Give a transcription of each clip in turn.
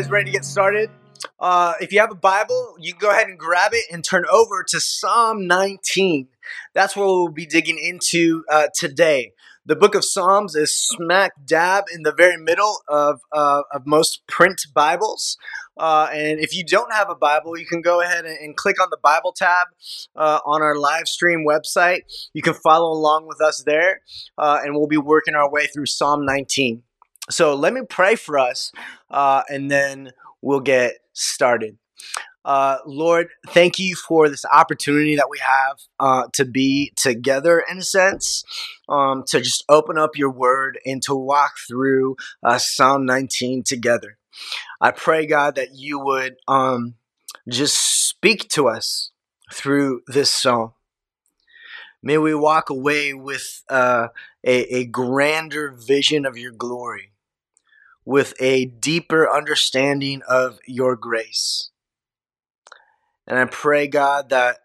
is ready to get started. Uh, if you have a Bible, you can go ahead and grab it and turn over to Psalm 19. That's what we'll be digging into uh, today. The book of Psalms is smack dab in the very middle of, uh, of most print Bibles. Uh, and if you don't have a Bible, you can go ahead and, and click on the Bible tab uh, on our live stream website. You can follow along with us there, uh, and we'll be working our way through Psalm 19. So let me pray for us, uh, and then we'll get started. Uh, Lord, thank you for this opportunity that we have uh, to be together in a sense, um, to just open up your word and to walk through uh, Psalm 19 together. I pray, God, that you would um, just speak to us through this psalm. May we walk away with uh, a, a grander vision of your glory with a deeper understanding of your grace. And I pray, God, that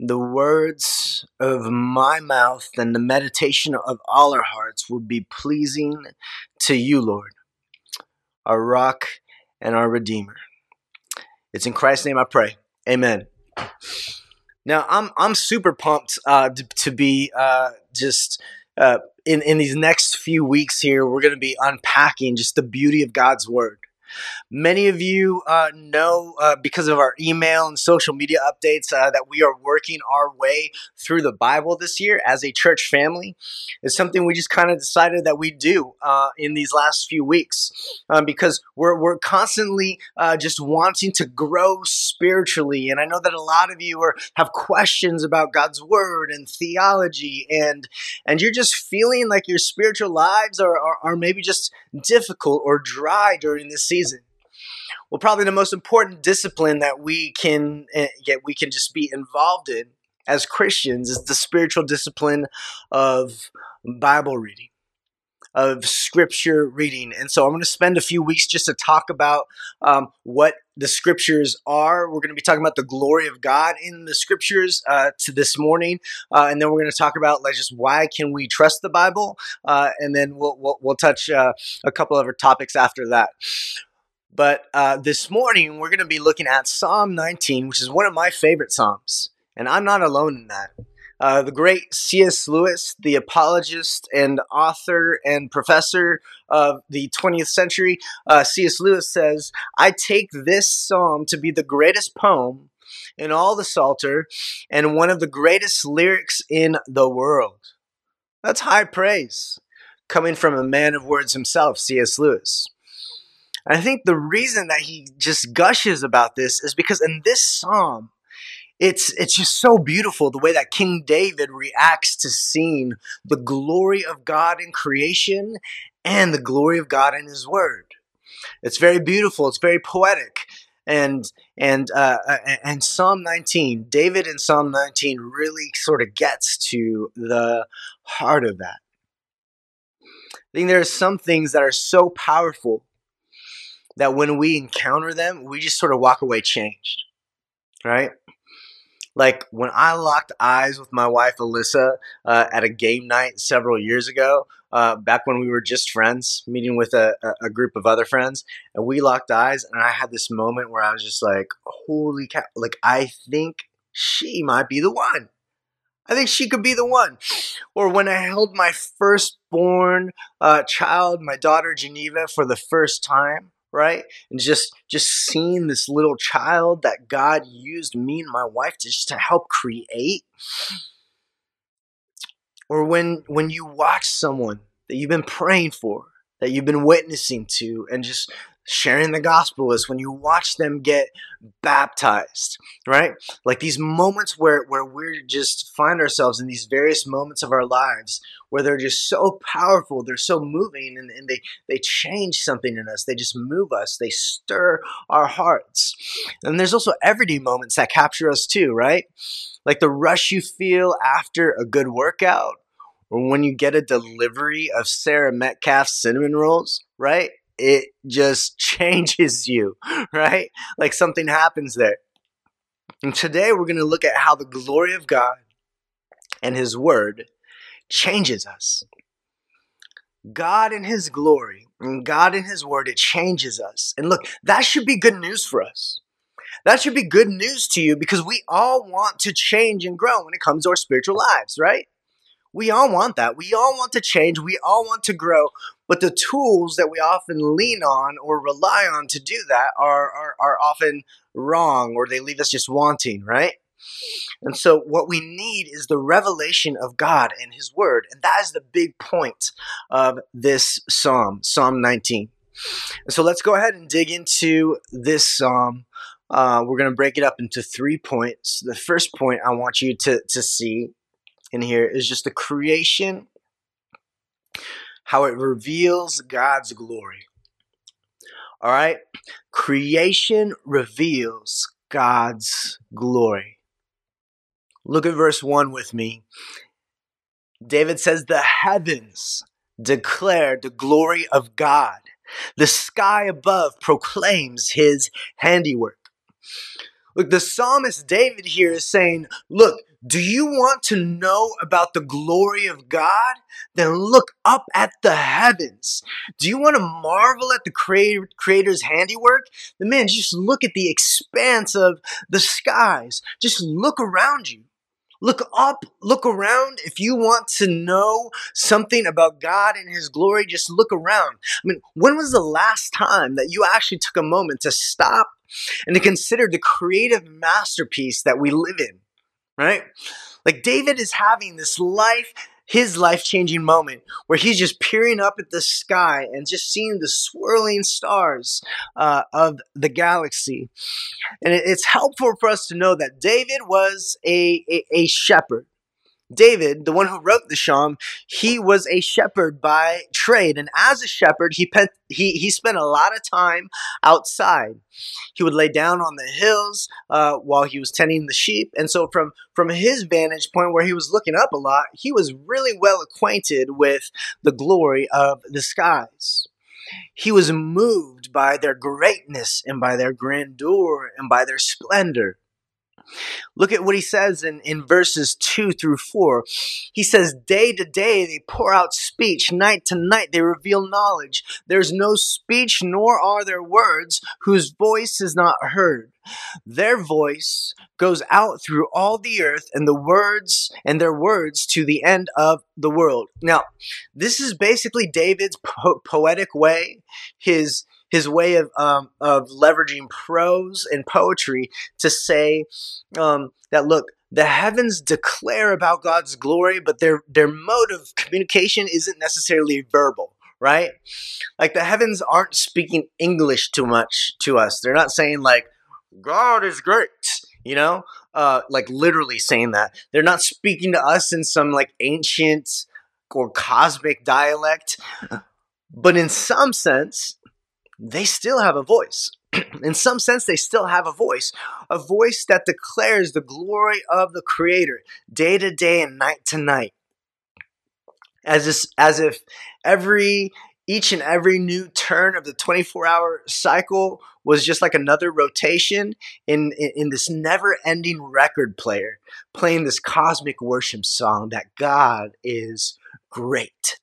the words of my mouth and the meditation of all our hearts will be pleasing to you, Lord, our rock and our redeemer. It's in Christ's name I pray. Amen. Now I'm I'm super pumped uh, to, to be uh, just uh, in in these next few weeks here, we're going to be unpacking just the beauty of God's word. Many of you uh, know uh, because of our email and social media updates uh, that we are working our way through the Bible this year as a church family. It's something we just kind of decided that we do uh, in these last few weeks um, because we're, we're constantly uh, just wanting to grow spiritually. And I know that a lot of you are, have questions about God's word and theology, and, and you're just feeling like your spiritual lives are, are, are maybe just difficult or dry during this season season. Well, probably the most important discipline that we can get we can just be involved in as Christians is the spiritual discipline of Bible reading of scripture reading. And so I'm going to spend a few weeks just to talk about um, what the scriptures are. We're going to be talking about the glory of God in the scriptures uh, to this morning, uh, and then we're going to talk about like just why can we trust the Bible, uh, and then we'll we'll, we'll touch uh, a couple other topics after that. But uh, this morning, we're going to be looking at Psalm 19, which is one of my favorite Psalms. And I'm not alone in that. Uh, the great C.S. Lewis, the apologist and author and professor of the 20th century, uh, C.S. Lewis says, I take this psalm to be the greatest poem in all the Psalter and one of the greatest lyrics in the world. That's high praise coming from a man of words himself, C.S. Lewis. I think the reason that he just gushes about this is because in this psalm, it's it's just so beautiful the way that King David reacts to seeing the glory of God in creation and the glory of God in His Word. It's very beautiful. It's very poetic, and and uh, uh and Psalm 19, David in Psalm 19 really sort of gets to the heart of that. I think there are some things that are so powerful that when we encounter them, we just sort of walk away changed, right? Like when I locked eyes with my wife Alyssa uh, at a game night several years ago, uh, back when we were just friends, meeting with a, a, group of other friends, and we locked eyes, and I had this moment where I was just like, "Holy cow!" Like I think she might be the one. I think she could be the one. Or when I held my firstborn uh, child, my daughter Geneva, for the first time, right? And just just seeing this little child that god used me and my wife to just to help create. Or when when you watch someone that you've been praying for that you've been witnessing to and just sharing the gospel is when you watch them get baptized right? Like these moments where where we're just find ourselves in these various moments of our lives where they're just so powerful they're so moving and, and they they change something in us. They just move us. They stir our hearts. And there's also everyday moments that capture us too right? Like the rush you feel after a good workout or when you get a delivery of Sarah Metcalf's cinnamon rolls, right? It just changes you, right? Like something happens there. And today we're going to look at how the glory of God and His Word changes us. God in His glory and God in His word, it changes us. And look, that should be good news for us. That should be good news to you because we all want to change and grow when it comes to our spiritual lives, right? We all want that. We all want to change. We all want to grow. But the tools that we often lean on or rely on to do that are, are, are often wrong or they leave us just wanting, right? And so, what we need is the revelation of God and His Word. And that is the big point of this psalm, Psalm 19. And so, let's go ahead and dig into this psalm. Uh, we're going to break it up into three points. The first point I want you to, to see in here is just the creation, how it reveals God's glory. All right? Creation reveals God's glory. Look at verse 1 with me. David says, The heavens declare the glory of God, the sky above proclaims his handiwork. Look, the psalmist David here is saying, Look, do you want to know about the glory of God? Then look up at the heavens. Do you want to marvel at the Creator's handiwork? Then, man, just look at the expanse of the skies. Just look around you. Look up, look around. If you want to know something about God and His glory, just look around. I mean, when was the last time that you actually took a moment to stop and to consider the creative masterpiece that we live in, right? Like David is having this life, his life changing moment where he's just peering up at the sky and just seeing the swirling stars uh, of the galaxy. And it's helpful for us to know that David was a, a, a shepherd. David, the one who wrote the Psalm, he was a shepherd by trade. And as a shepherd, he, pent, he, he spent a lot of time outside. He would lay down on the hills uh, while he was tending the sheep. And so, from, from his vantage point, where he was looking up a lot, he was really well acquainted with the glory of the skies. He was moved by their greatness and by their grandeur and by their splendor. Look at what he says in, in verses 2 through 4. He says, Day to day they pour out speech, night to night they reveal knowledge. There's no speech, nor are there words whose voice is not heard. Their voice goes out through all the earth, and the words and their words to the end of the world. Now, this is basically David's po- poetic way, his his way of um, of leveraging prose and poetry to say um, that look the heavens declare about God's glory, but their their mode of communication isn't necessarily verbal, right? Like the heavens aren't speaking English too much to us. They're not saying like God is great, you know, uh, like literally saying that. They're not speaking to us in some like ancient or cosmic dialect, but in some sense, they still have a voice. in some sense, they still have a voice, a voice that declares the glory of the Creator day to day and night to night. As, as if every each and every new turn of the 24 hour cycle was just like another rotation in, in, in, this never ending record player playing this cosmic worship song that God is great.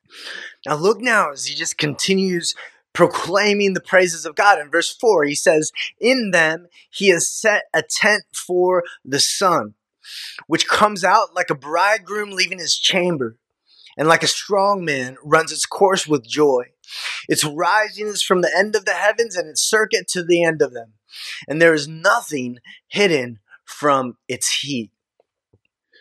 Now, look now as he just continues proclaiming the praises of God. In verse 4, he says, In them he has set a tent for the sun, which comes out like a bridegroom leaving his chamber, and like a strong man runs its course with joy. Its rising is from the end of the heavens and its circuit to the end of them. And there is nothing hidden from its heat.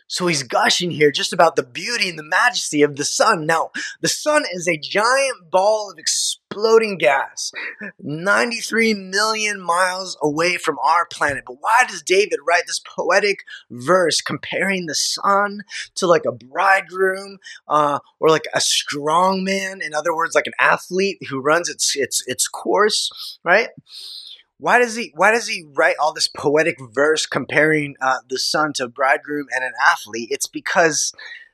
So he's gushing here just about the beauty and the majesty of the sun. Now, the sun is a giant ball of exploding gas, 93 million miles away from our planet. But why does David write this poetic verse comparing the sun to like a bridegroom uh, or like a strong man? In other words, like an athlete who runs its its its course, right? Why does he why does he write all this poetic verse comparing uh, the sun to a bridegroom and an athlete? It's because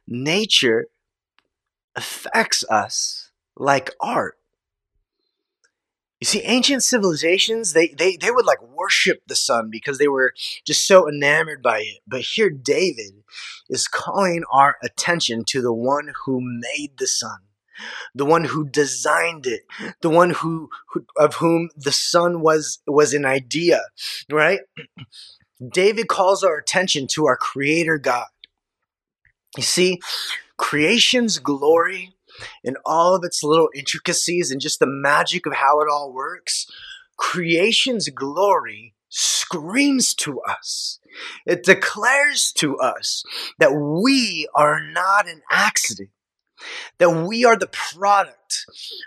nature affects us like art. You see ancient civilizations they, they they would like worship the sun because they were just so enamored by it. But here david is calling our attention to the one who made the sun the one who designed it, the one who, who of whom the sun was was an idea, right? David calls our attention to our creator God. You see, creation's glory and all of its little intricacies and just the magic of how it all works, creation's glory screams to us. It declares to us that we are not an accident that we are the product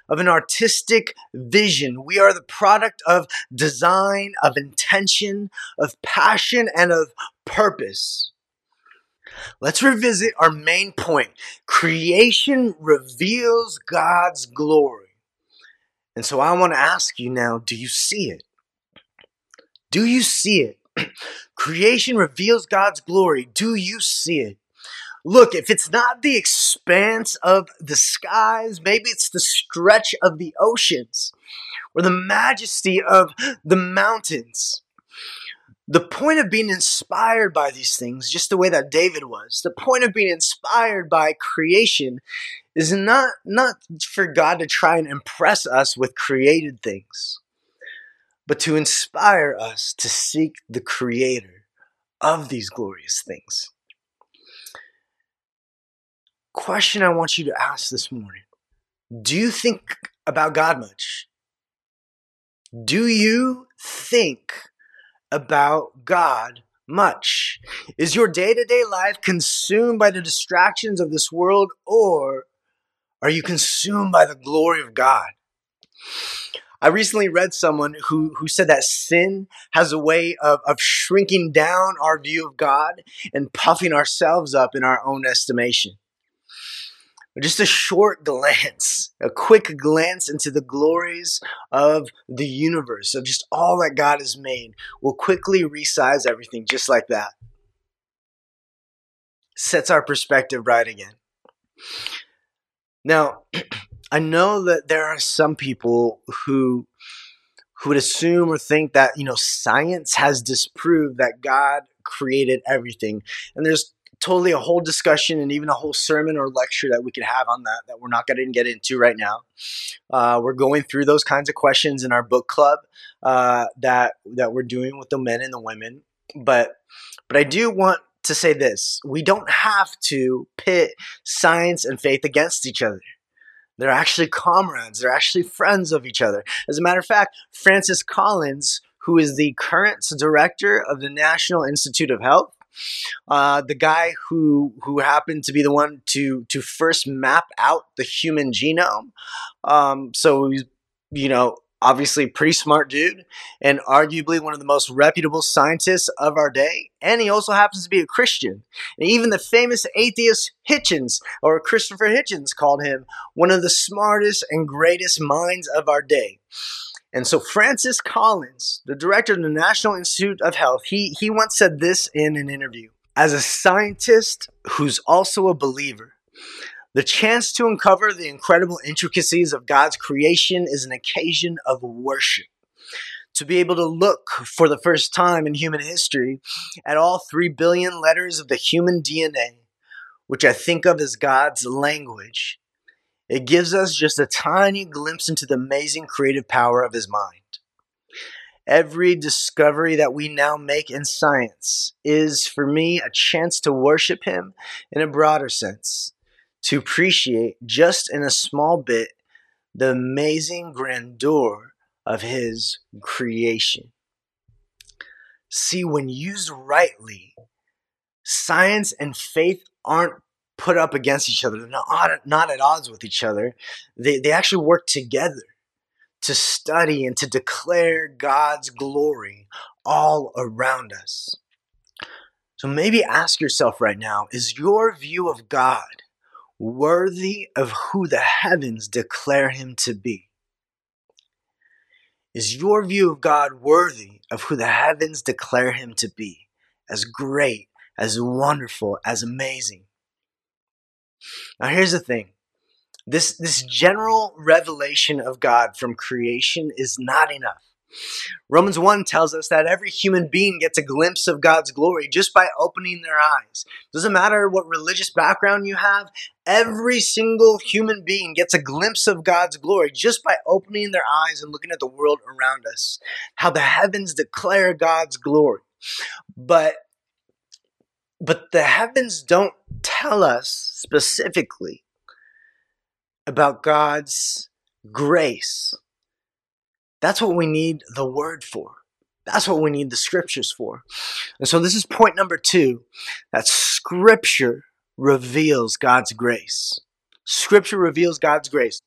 of an artistic vision. We are the product of design, of intention, of passion, and of purpose. Let's revisit our main point. Creation reveals God's glory. And so I want to ask you now do you see it? Do you see it? Creation reveals God's glory. Do you see it? Look, if it's not the expanse of the skies, maybe it's the stretch of the oceans or the majesty of the mountains. The point of being inspired by these things, just the way that David was, the point of being inspired by creation is not, not for God to try and impress us with created things, but to inspire us to seek the creator of these glorious things question I want you to ask this morning Do you think about God much? Do you think about God much? Is your day to day life consumed by the distractions of this world, or are you consumed by the glory of God? I recently read someone who, who said that sin has a way of, of shrinking down our view of God and puffing ourselves up in our own estimation just a short glance, a quick glance into the glories of the universe, of just all that God has made, will quickly resize everything just like that. Sets our perspective right again. Now, I know that there are some people who who would assume or think that, you know, science has disproved that God created everything. And there's totally a whole discussion and even a whole sermon or lecture that we could have on that that we're not going to get into right now. Uh, we're going through those kinds of questions in our book club uh, that that we're doing with the men and the women. But but I do want to say this: we don't have to pit science and faith against each other. They're actually comrades. They're actually friends of each other. As a matter of fact, Francis Collins, who is the current director of the National Institute of Health, uh, the guy who who happened to be the one to to first map out the human genome. Um, so you know obviously pretty smart dude and arguably one of the most reputable scientists of our day and he also happens to be a christian and even the famous atheist hitchens or christopher hitchens called him one of the smartest and greatest minds of our day and so Francis Collins, the director of the National Institute of Health, he, he once said this in an interview. As a scientist who's also a believer, the chance to uncover the incredible intricacies of God's creation is an occasion of worship. To be able to look for the first time in human history at all 3 billion letters of the human DNA, which I think of as God's language, it gives us just a tiny glimpse into the amazing creative power of his mind. Every discovery that we now make in science is, for me, a chance to worship him in a broader sense, to appreciate just in a small bit the amazing grandeur of his creation. See, when used rightly, science and faith aren't put up against each other. They're not, not at odds with each other. They, they actually work together to study and to declare God's glory all around us. So maybe ask yourself right now is your view of God worthy of who the heavens declare him to be? Is your view of God worthy of who the heavens declare him to be? As great, as wonderful, as amazing now, here's the thing this, this general revelation of God from creation is not enough. Romans 1 tells us that every human being gets a glimpse of God's glory just by opening their eyes. Doesn't matter what religious background you have, every single human being gets a glimpse of God's glory just by opening their eyes and looking at the world around us. How the heavens declare God's glory. But but the heavens don't tell us specifically about God's grace. That's what we need the word for. That's what we need the scriptures for. And so this is point number two that scripture reveals God's grace. Scripture reveals God's grace.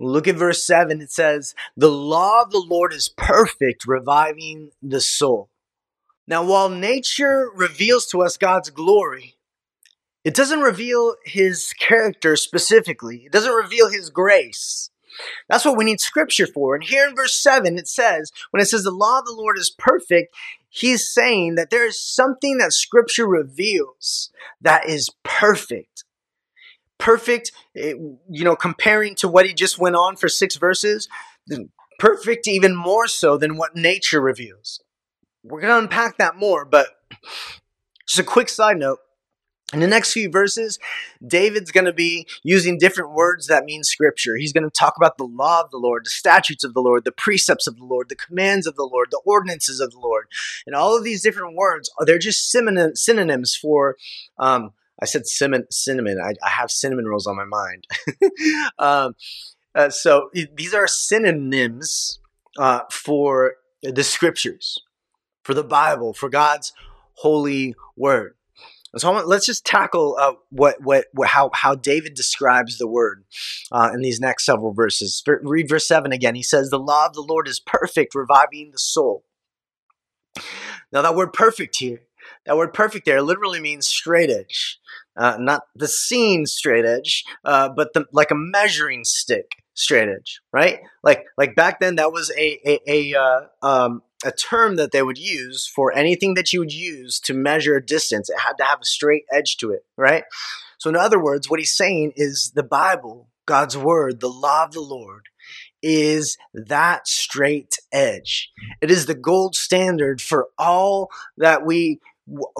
Look at verse 7. It says, The law of the Lord is perfect, reviving the soul. Now, while nature reveals to us God's glory, it doesn't reveal his character specifically. It doesn't reveal his grace. That's what we need scripture for. And here in verse 7, it says, when it says the law of the Lord is perfect, he's saying that there is something that scripture reveals that is perfect. Perfect, eh, you know, comparing to what he just went on for six verses, perfect even more so than what nature reveals. We're going to unpack that more, but just a quick side note in the next few verses, David's going to be using different words that mean scripture. He's going to talk about the law of the Lord, the statutes of the Lord, the precepts of the Lord, the commands of the Lord, the ordinances of the Lord. And all of these different words, they're just synonyms for, um, I said cinnamon, cinnamon. I, I, have cinnamon rolls on my mind. um, uh, so these are synonyms uh, for the scriptures, for the Bible, for God's holy word. So want, let's just tackle uh, what, what, what, how, how David describes the word uh, in these next several verses. Read verse 7 again. He says, The law of the Lord is perfect, reviving the soul. Now, that word perfect here, that word perfect there literally means straight edge. Uh, not the scene straight edge, uh, but the, like a measuring stick straight edge, right? Like like back then, that was a a, a uh, um, a term that they would use for anything that you would use to measure a distance. It had to have a straight edge to it, right? So, in other words, what he's saying is the Bible, God's word, the law of the Lord, is that straight edge. It is the gold standard for all that we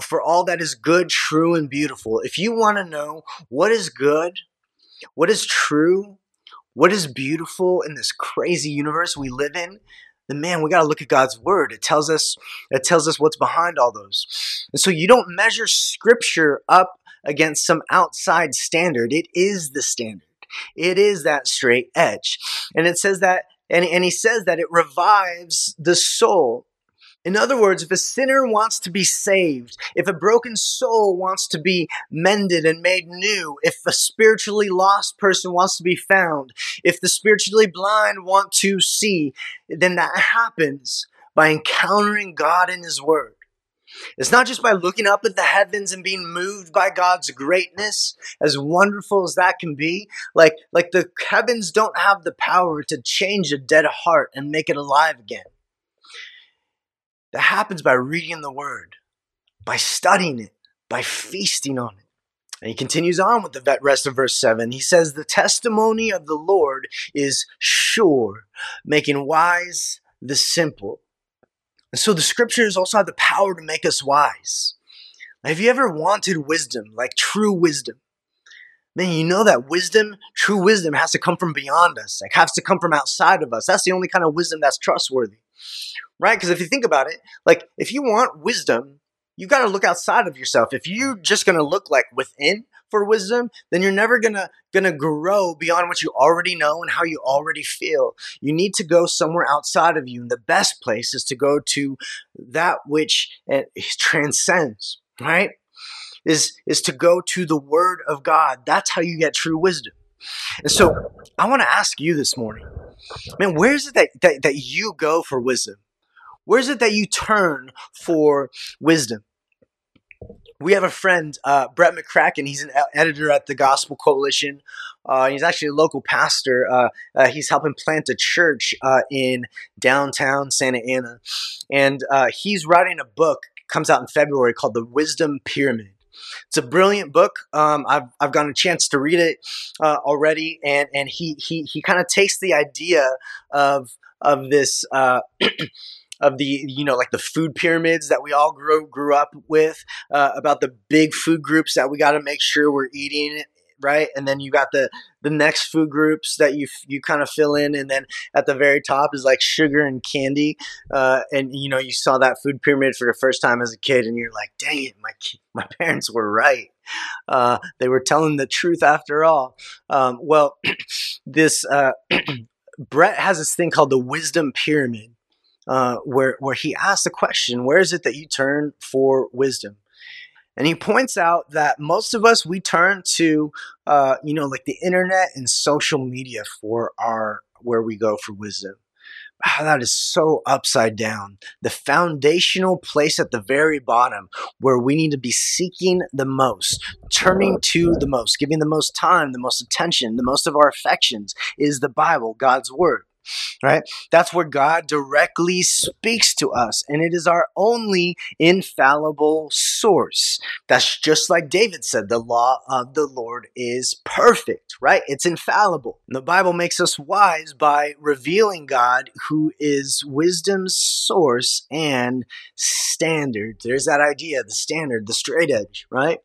for all that is good, true, and beautiful. If you want to know what is good, what is true, what is beautiful in this crazy universe we live in, then man, we got to look at God's word. It tells us it tells us what's behind all those. And so you don't measure scripture up against some outside standard. It is the standard. It is that straight edge. And it says that and, and he says that it revives the soul. In other words, if a sinner wants to be saved, if a broken soul wants to be mended and made new, if a spiritually lost person wants to be found, if the spiritually blind want to see, then that happens by encountering God in His Word. It's not just by looking up at the heavens and being moved by God's greatness, as wonderful as that can be. Like, like the heavens don't have the power to change a dead heart and make it alive again. That happens by reading the word, by studying it, by feasting on it. And he continues on with the rest of verse 7. He says, The testimony of the Lord is sure, making wise the simple. And so the scriptures also have the power to make us wise. Have you ever wanted wisdom, like true wisdom? Man, you know that wisdom, true wisdom, has to come from beyond us, like has to come from outside of us. That's the only kind of wisdom that's trustworthy right? Because if you think about it, like if you want wisdom, you got to look outside of yourself. If you're just going to look like within for wisdom, then you're never going to going to grow beyond what you already know and how you already feel. You need to go somewhere outside of you, and the best place is to go to that which eh, transcends, right? Is is to go to the word of God. That's how you get true wisdom. And so I want to ask you this morning, man, where is it that, that, that you go for wisdom? Where is it that you turn for wisdom? We have a friend, uh, Brett McCracken. He's an editor at the Gospel Coalition. Uh, he's actually a local pastor. Uh, uh he's helping plant a church uh, in downtown Santa Ana. And uh, he's writing a book, comes out in February, called The Wisdom Pyramid. It's a brilliant book. Um, I've, I've gotten a chance to read it already, and, and he, he, he kind of takes the idea of of this. Of the you know like the food pyramids that we all grew grew up with uh, about the big food groups that we got to make sure we're eating right? And then you got the the next food groups that you you kind of fill in and then at the very top is like sugar and candy uh, and you know you saw that food pyramid for the first time as a kid and you're like dang it my my parents were right. Uh, they were telling the truth after all. Um, well this uh, brett has this thing called the wisdom pyramid uh, where where he asks the question where is it that you turn for wisdom? And he points out that most of us we turn to uh, you know like the internet and social media for our where we go for wisdom. Oh, that is so upside down. The foundational place at the very bottom where we need to be seeking the most turning to the most giving the most time the most attention the most of our affections is the bible god's word right? That's where God directly speaks to us, and it is our only infallible source. That's just like David said the law of the Lord is perfect, right? It's infallible. And the Bible makes us wise by revealing God, who is wisdom's source and standard. There's that idea the standard, the straight edge, right?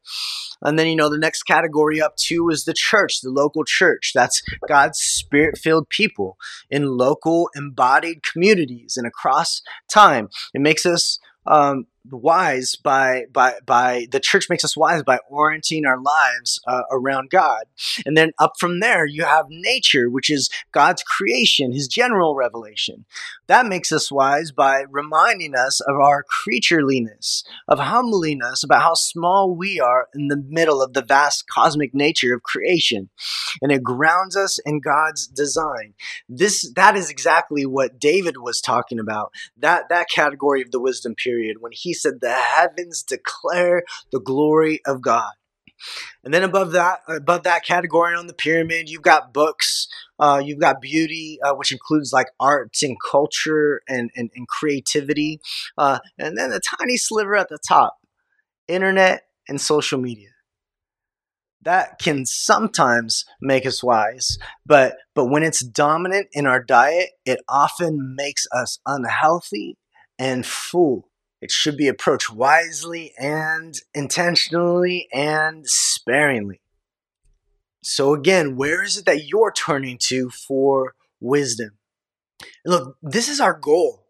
And then, you know, the next category up too is the church, the local church. That's God's spirit filled people in local embodied communities and across time. It makes us um, wise by by by the church makes us wise by orienting our lives uh, around God. And then up from there you have nature, which is God's creation, his general revelation. That makes us wise by reminding us of our creatureliness, of humbling us about how small we are in the middle of the vast cosmic nature of creation. And it grounds us in God's design. This that is exactly what David was talking about. That that category of the wisdom pyramid when he said, The heavens declare the glory of God. And then above that, above that category on the pyramid, you've got books, uh, you've got beauty, uh, which includes like arts and culture and, and, and creativity. Uh, and then a tiny sliver at the top, internet and social media. That can sometimes make us wise, but but when it's dominant in our diet, it often makes us unhealthy and full it should be approached wisely and intentionally and sparingly. So, again, where is it that you're turning to for wisdom? Look, this is our goal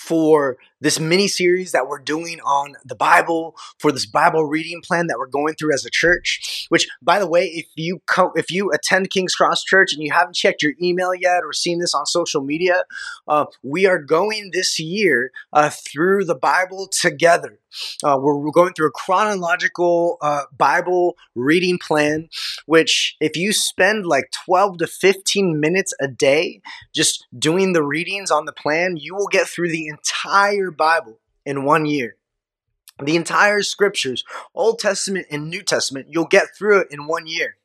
for this mini series that we're doing on the Bible, for this Bible reading plan that we're going through as a church. Which, by the way, if you co- if you attend King's Cross Church and you haven't checked your email yet or seen this on social media, uh, we are going this year uh, through the Bible together. Uh, we're, we're, going through a chronological uh, Bible reading plan, which if you spend like 12 to 15 minutes a day just doing the readings on the plan, you will get through the entire Bible in one year. The entire scriptures, Old Testament and New Testament, you'll get through it in one year.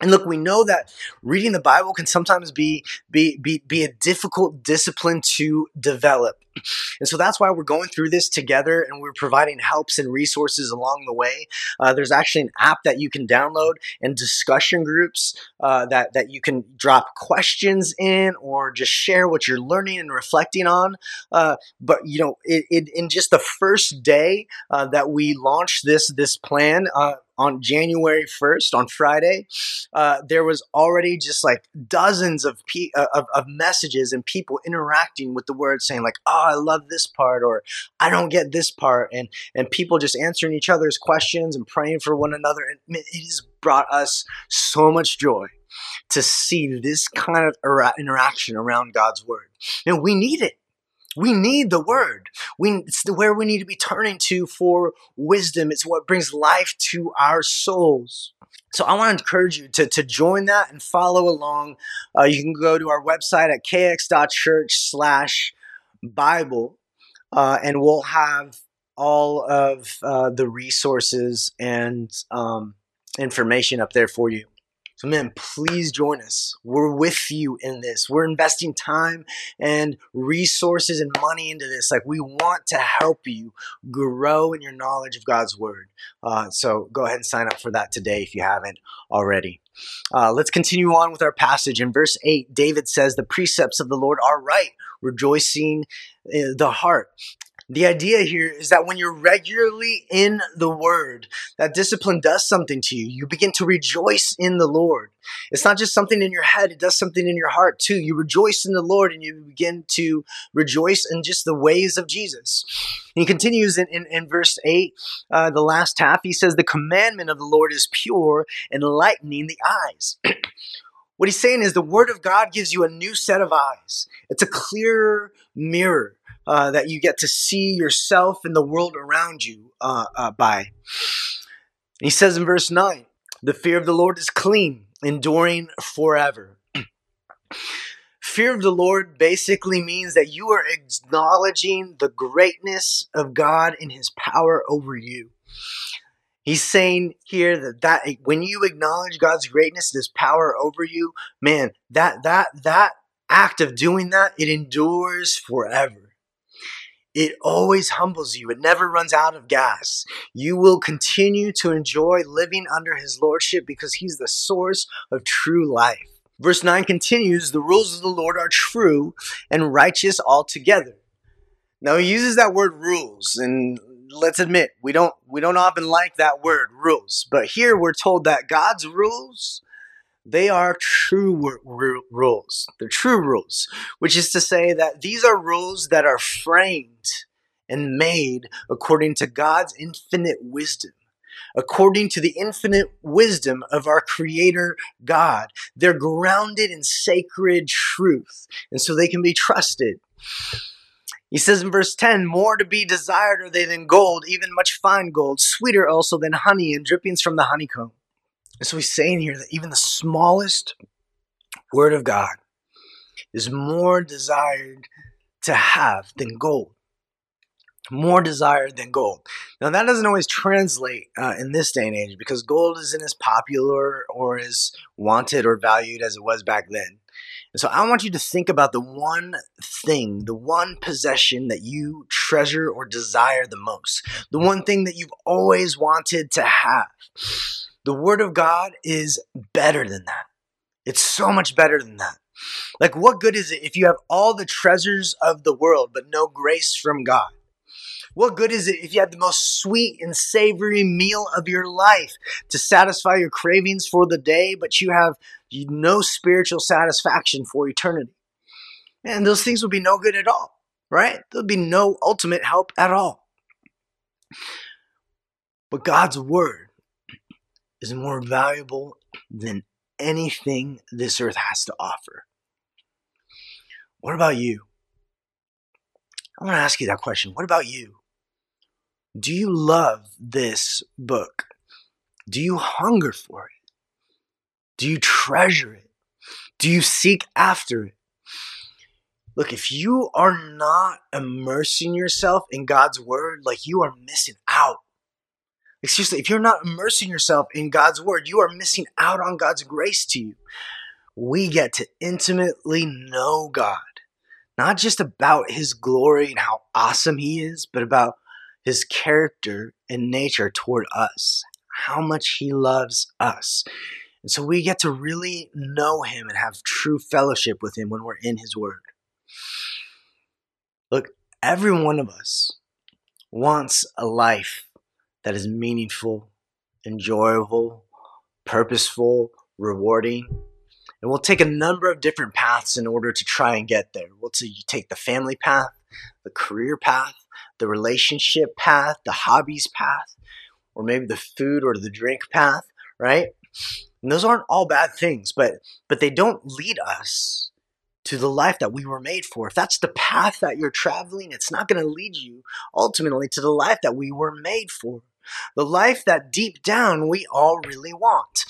And look, we know that reading the Bible can sometimes be, be, be, be a difficult discipline to develop. And so that's why we're going through this together and we're providing helps and resources along the way. Uh, there's actually an app that you can download and discussion groups uh, that, that you can drop questions in or just share what you're learning and reflecting on. Uh, but, you know, it, it, in just the first day uh, that we launched this, this plan, uh, on January 1st, on Friday, uh, there was already just like dozens of, pe- uh, of, of messages and people interacting with the word saying like, oh, I love this part or I don't get this part. And, and people just answering each other's questions and praying for one another. And it has brought us so much joy to see this kind of interaction around God's word. And we need it. We need the word. We, it's the where we need to be turning to for wisdom. It's what brings life to our souls. So I want to encourage you to, to join that and follow along. Uh, you can go to our website at kx.church slash Bible, uh, and we'll have all of uh, the resources and um, information up there for you. So, man, please join us. We're with you in this. We're investing time and resources and money into this. Like, we want to help you grow in your knowledge of God's word. Uh, so, go ahead and sign up for that today if you haven't already. Uh, let's continue on with our passage. In verse 8, David says, The precepts of the Lord are right, rejoicing uh, the heart. The idea here is that when you're regularly in the Word, that discipline does something to you. You begin to rejoice in the Lord. It's not just something in your head, it does something in your heart too. You rejoice in the Lord and you begin to rejoice in just the ways of Jesus. he continues in, in, in verse 8, uh, the last half, he says, The commandment of the Lord is pure, enlightening the eyes. What he's saying is the word of God gives you a new set of eyes. It's a clearer mirror uh, that you get to see yourself and the world around you uh, uh, by. he says in verse 9, the fear of the Lord is clean, enduring forever. Fear of the Lord basically means that you are acknowledging the greatness of God and his power over you. He's saying here that, that when you acknowledge God's greatness and his power over you, man, that that that act of doing that, it endures forever. It always humbles you. It never runs out of gas. You will continue to enjoy living under his lordship because he's the source of true life. Verse 9 continues The rules of the Lord are true and righteous altogether. Now he uses that word rules, and let's admit we don't we don't often like that word rules. But here we're told that God's rules they are true rules. They're true rules, which is to say that these are rules that are framed and made according to God's infinite wisdom. According to the infinite wisdom of our Creator God, they're grounded in sacred truth, and so they can be trusted. He says in verse 10 More to be desired are they than gold, even much fine gold, sweeter also than honey and drippings from the honeycomb. And so he's saying here that even the smallest word of God is more desired to have than gold. More desired than gold. Now, that doesn't always translate uh, in this day and age because gold isn't as popular or as wanted or valued as it was back then. And so I want you to think about the one thing, the one possession that you treasure or desire the most, the one thing that you've always wanted to have. The Word of God is better than that. It's so much better than that. Like, what good is it if you have all the treasures of the world but no grace from God? What good is it if you had the most sweet and savory meal of your life to satisfy your cravings for the day, but you have no spiritual satisfaction for eternity? And those things would be no good at all, right? There'd be no ultimate help at all. But God's word is more valuable than anything this earth has to offer. What about you? I want to ask you that question. What about you? Do you love this book? Do you hunger for it? Do you treasure it? Do you seek after it? Look, if you are not immersing yourself in God's word, like you are missing Excuse me, if you're not immersing yourself in God's word, you are missing out on God's grace to you. We get to intimately know God, not just about his glory and how awesome he is, but about his character and nature toward us, how much he loves us. And so we get to really know him and have true fellowship with him when we're in his word. Look, every one of us wants a life that is meaningful, enjoyable, purposeful, rewarding. And we'll take a number of different paths in order to try and get there. We'll take the family path, the career path, the relationship path, the hobbies path, or maybe the food or the drink path, right? And those aren't all bad things, but but they don't lead us to the life that we were made for. If that's the path that you're traveling, it's not going to lead you ultimately to the life that we were made for the life that deep down we all really want.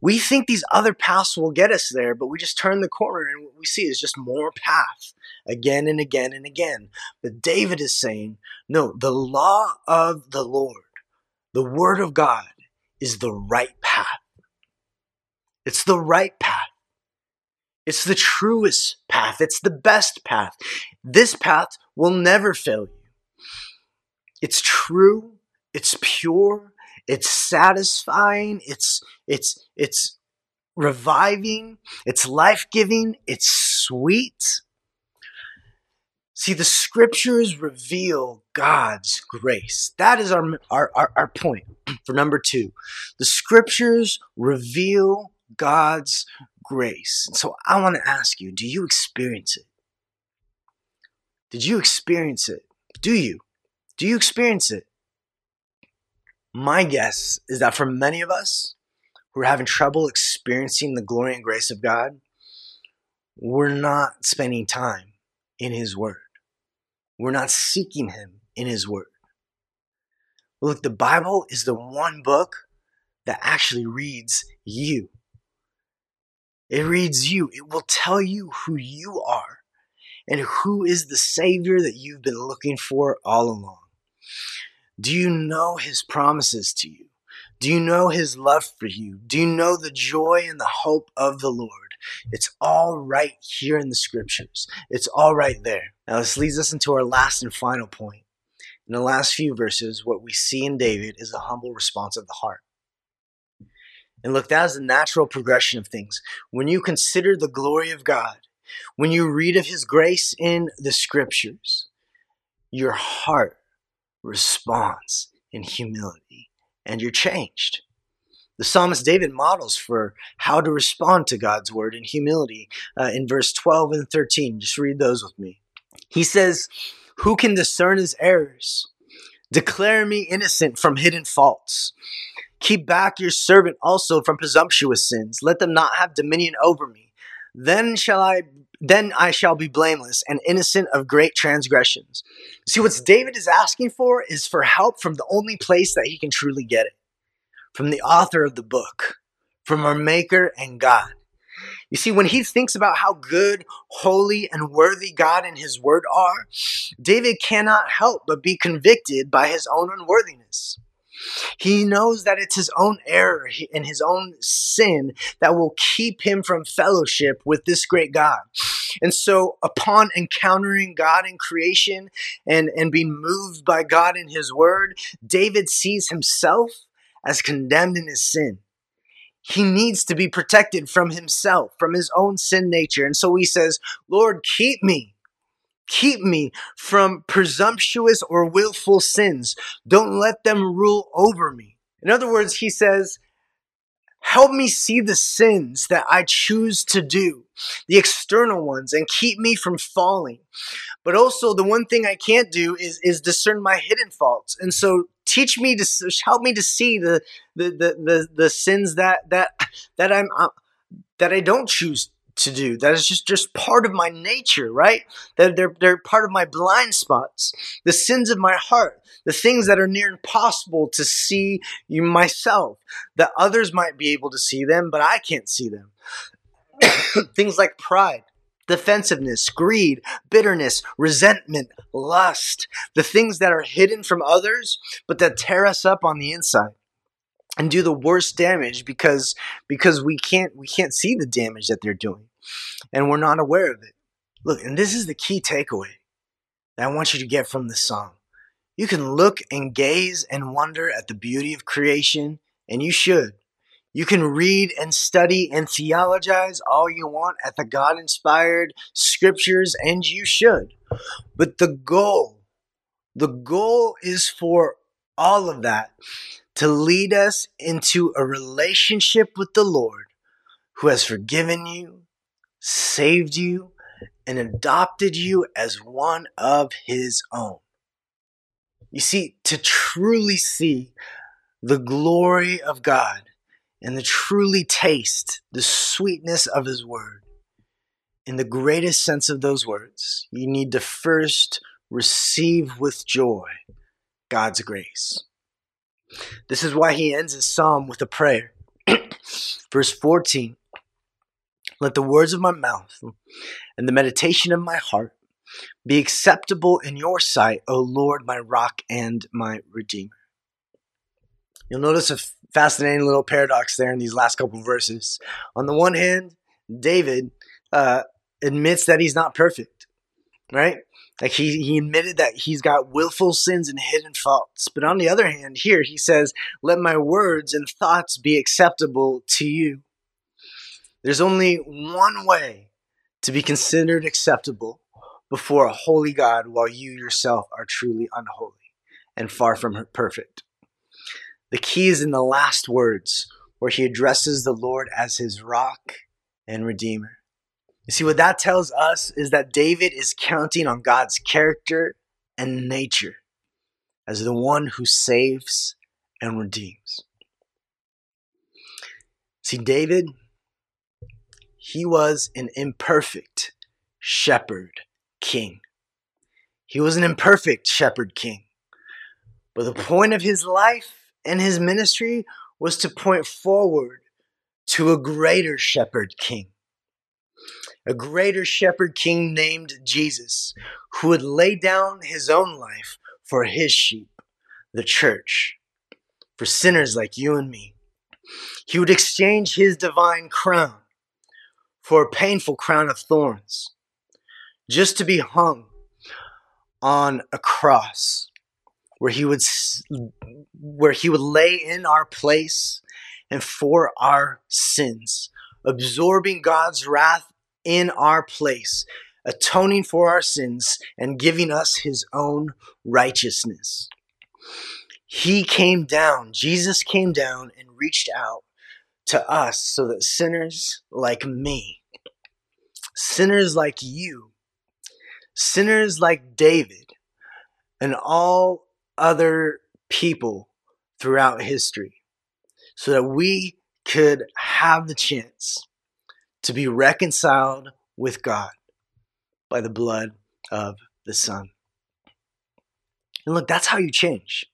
We think these other paths will get us there, but we just turn the corner and what we see is just more path again and again and again. But David is saying, no, the law of the Lord, the word of God, is the right path. It's the right path. It's the truest path. It's the best path. This path will never fail you. It's true. It's pure. It's satisfying. It's, it's, it's reviving. It's life giving. It's sweet. See, the scriptures reveal God's grace. That is our, our, our, our, point for number two. The scriptures reveal God's grace. And so I want to ask you do you experience it? Did you experience it? Do you? Do you experience it? My guess is that for many of us who are having trouble experiencing the glory and grace of God, we're not spending time in His Word. We're not seeking Him in His Word. Look, the Bible is the one book that actually reads you. It reads you. It will tell you who you are and who is the Savior that you've been looking for all along. Do you know His promises to you? Do you know His love for you? Do you know the joy and the hope of the Lord? It's all right here in the scriptures. It's all right there. Now, this leads us into our last and final point. In the last few verses, what we see in David is a humble response of the heart. And look, that is the natural progression of things. When you consider the glory of God, when you read of his grace in the scriptures, your heart responds in humility and you're changed. The psalmist David models for how to respond to God's word in humility uh, in verse 12 and 13. Just read those with me. He says, Who can discern his errors? Declare me innocent from hidden faults. Keep back your servant also from presumptuous sins. Let them not have dominion over me. Then shall I then I shall be blameless and innocent of great transgressions. See, what David is asking for is for help from the only place that he can truly get it from the author of the book, from our Maker and God. You see, when he thinks about how good, holy, and worthy God and his word are, David cannot help but be convicted by his own unworthiness. He knows that it's his own error and his own sin that will keep him from fellowship with this great God. And so, upon encountering God in creation and, and being moved by God in his word, David sees himself as condemned in his sin. He needs to be protected from himself, from his own sin nature. And so he says, Lord, keep me. Keep me from presumptuous or willful sins. Don't let them rule over me. In other words, he says, Help me see the sins that I choose to do, the external ones, and keep me from falling. But also, the one thing I can't do is, is discern my hidden faults. And so, teach me to help me to see the the the the, the sins that that that I'm uh, that I don't choose to do. That is just just part of my nature, right? That they're they're part of my blind spots, the sins of my heart, the things that are near impossible to see you myself. That others might be able to see them, but I can't see them. things like pride, defensiveness, greed, bitterness, resentment, lust, the things that are hidden from others, but that tear us up on the inside and do the worst damage because because we can't we can't see the damage that they're doing and we're not aware of it. Look and this is the key takeaway that i want you to get from this song. You can look and gaze and wonder at the beauty of creation and you should. You can read and study and theologize all you want at the god inspired scriptures and you should. But the goal the goal is for all of that to lead us into a relationship with the Lord who has forgiven you, saved you, and adopted you as one of his own. You see, to truly see the glory of God and to truly taste the sweetness of his word, in the greatest sense of those words, you need to first receive with joy God's grace. This is why he ends his psalm with a prayer. Verse 14 Let the words of my mouth and the meditation of my heart be acceptable in your sight, O Lord, my rock and my redeemer. You'll notice a fascinating little paradox there in these last couple verses. On the one hand, David uh, admits that he's not perfect, right? Like he, he admitted that he's got willful sins and hidden faults. But on the other hand, here he says, Let my words and thoughts be acceptable to you. There's only one way to be considered acceptable before a holy God while you yourself are truly unholy and far from perfect. The key is in the last words where he addresses the Lord as his rock and redeemer. You see, what that tells us is that David is counting on God's character and nature as the one who saves and redeems. See, David, he was an imperfect shepherd king. He was an imperfect shepherd king. But the point of his life and his ministry was to point forward to a greater shepherd king a greater shepherd king named Jesus, who would lay down his own life for his sheep, the church, for sinners like you and me. He would exchange his divine crown for a painful crown of thorns, just to be hung on a cross where he would where he would lay in our place and for our sins absorbing God's wrath in our place, atoning for our sins and giving us his own righteousness. He came down, Jesus came down and reached out to us so that sinners like me, sinners like you, sinners like David, and all other people throughout history, so that we could have the chance to be reconciled with God by the blood of the Son. And look, that's how you change.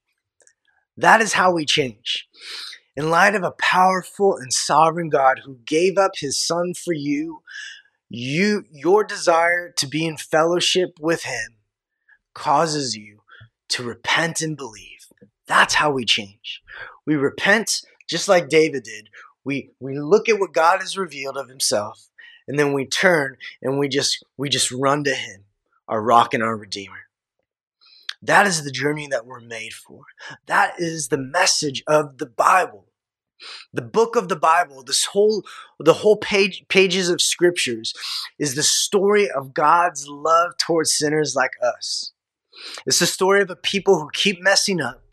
That is how we change. In light of a powerful and sovereign God who gave up his son for you, you your desire to be in fellowship with him causes you to repent and believe. That's how we change. We repent just like David did we we look at what God has revealed of himself and then we turn and we just we just run to him our rock and our redeemer. That is the journey that we're made for. That is the message of the bible. The book of the bible this whole the whole page pages of scriptures is the story of god's love towards sinners like us. It's the story of a people who keep messing up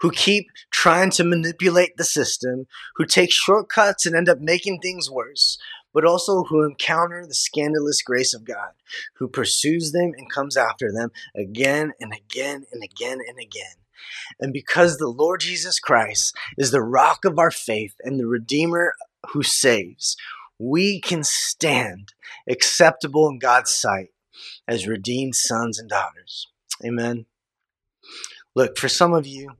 who keep trying to manipulate the system, who take shortcuts and end up making things worse, but also who encounter the scandalous grace of God, who pursues them and comes after them again and again and again and again. And because the Lord Jesus Christ is the rock of our faith and the Redeemer who saves, we can stand acceptable in God's sight as redeemed sons and daughters. Amen. Look, for some of you,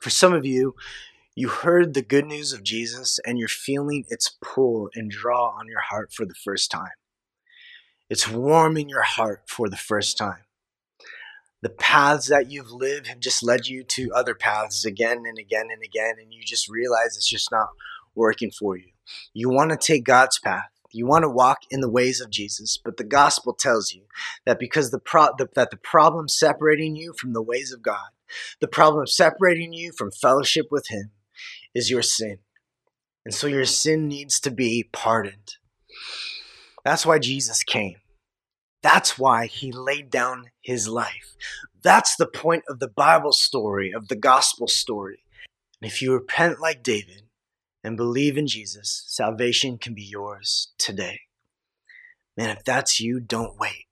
for some of you, you heard the good news of Jesus and you're feeling its pull and draw on your heart for the first time. It's warming your heart for the first time. The paths that you've lived have just led you to other paths again and again and again, and you just realize it's just not working for you. You want to take God's path. You want to walk in the ways of Jesus, but the gospel tells you that because the, pro- the, that the problem separating you from the ways of God the problem of separating you from fellowship with Him is your sin. And so your sin needs to be pardoned. That's why Jesus came. That's why he laid down his life. That's the point of the Bible story, of the gospel story. And if you repent like David and believe in Jesus, salvation can be yours today. Man, if that's you, don't wait.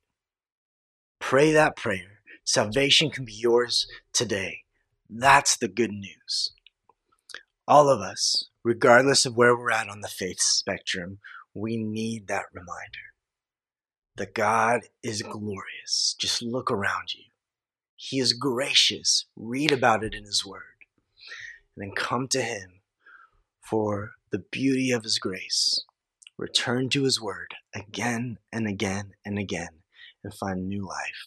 Pray that prayer Salvation can be yours today. That's the good news. All of us, regardless of where we're at on the faith spectrum, we need that reminder that God is glorious. Just look around you. He is gracious. Read about it in His Word. And then come to Him for the beauty of His grace. Return to His Word again and again and again and find new life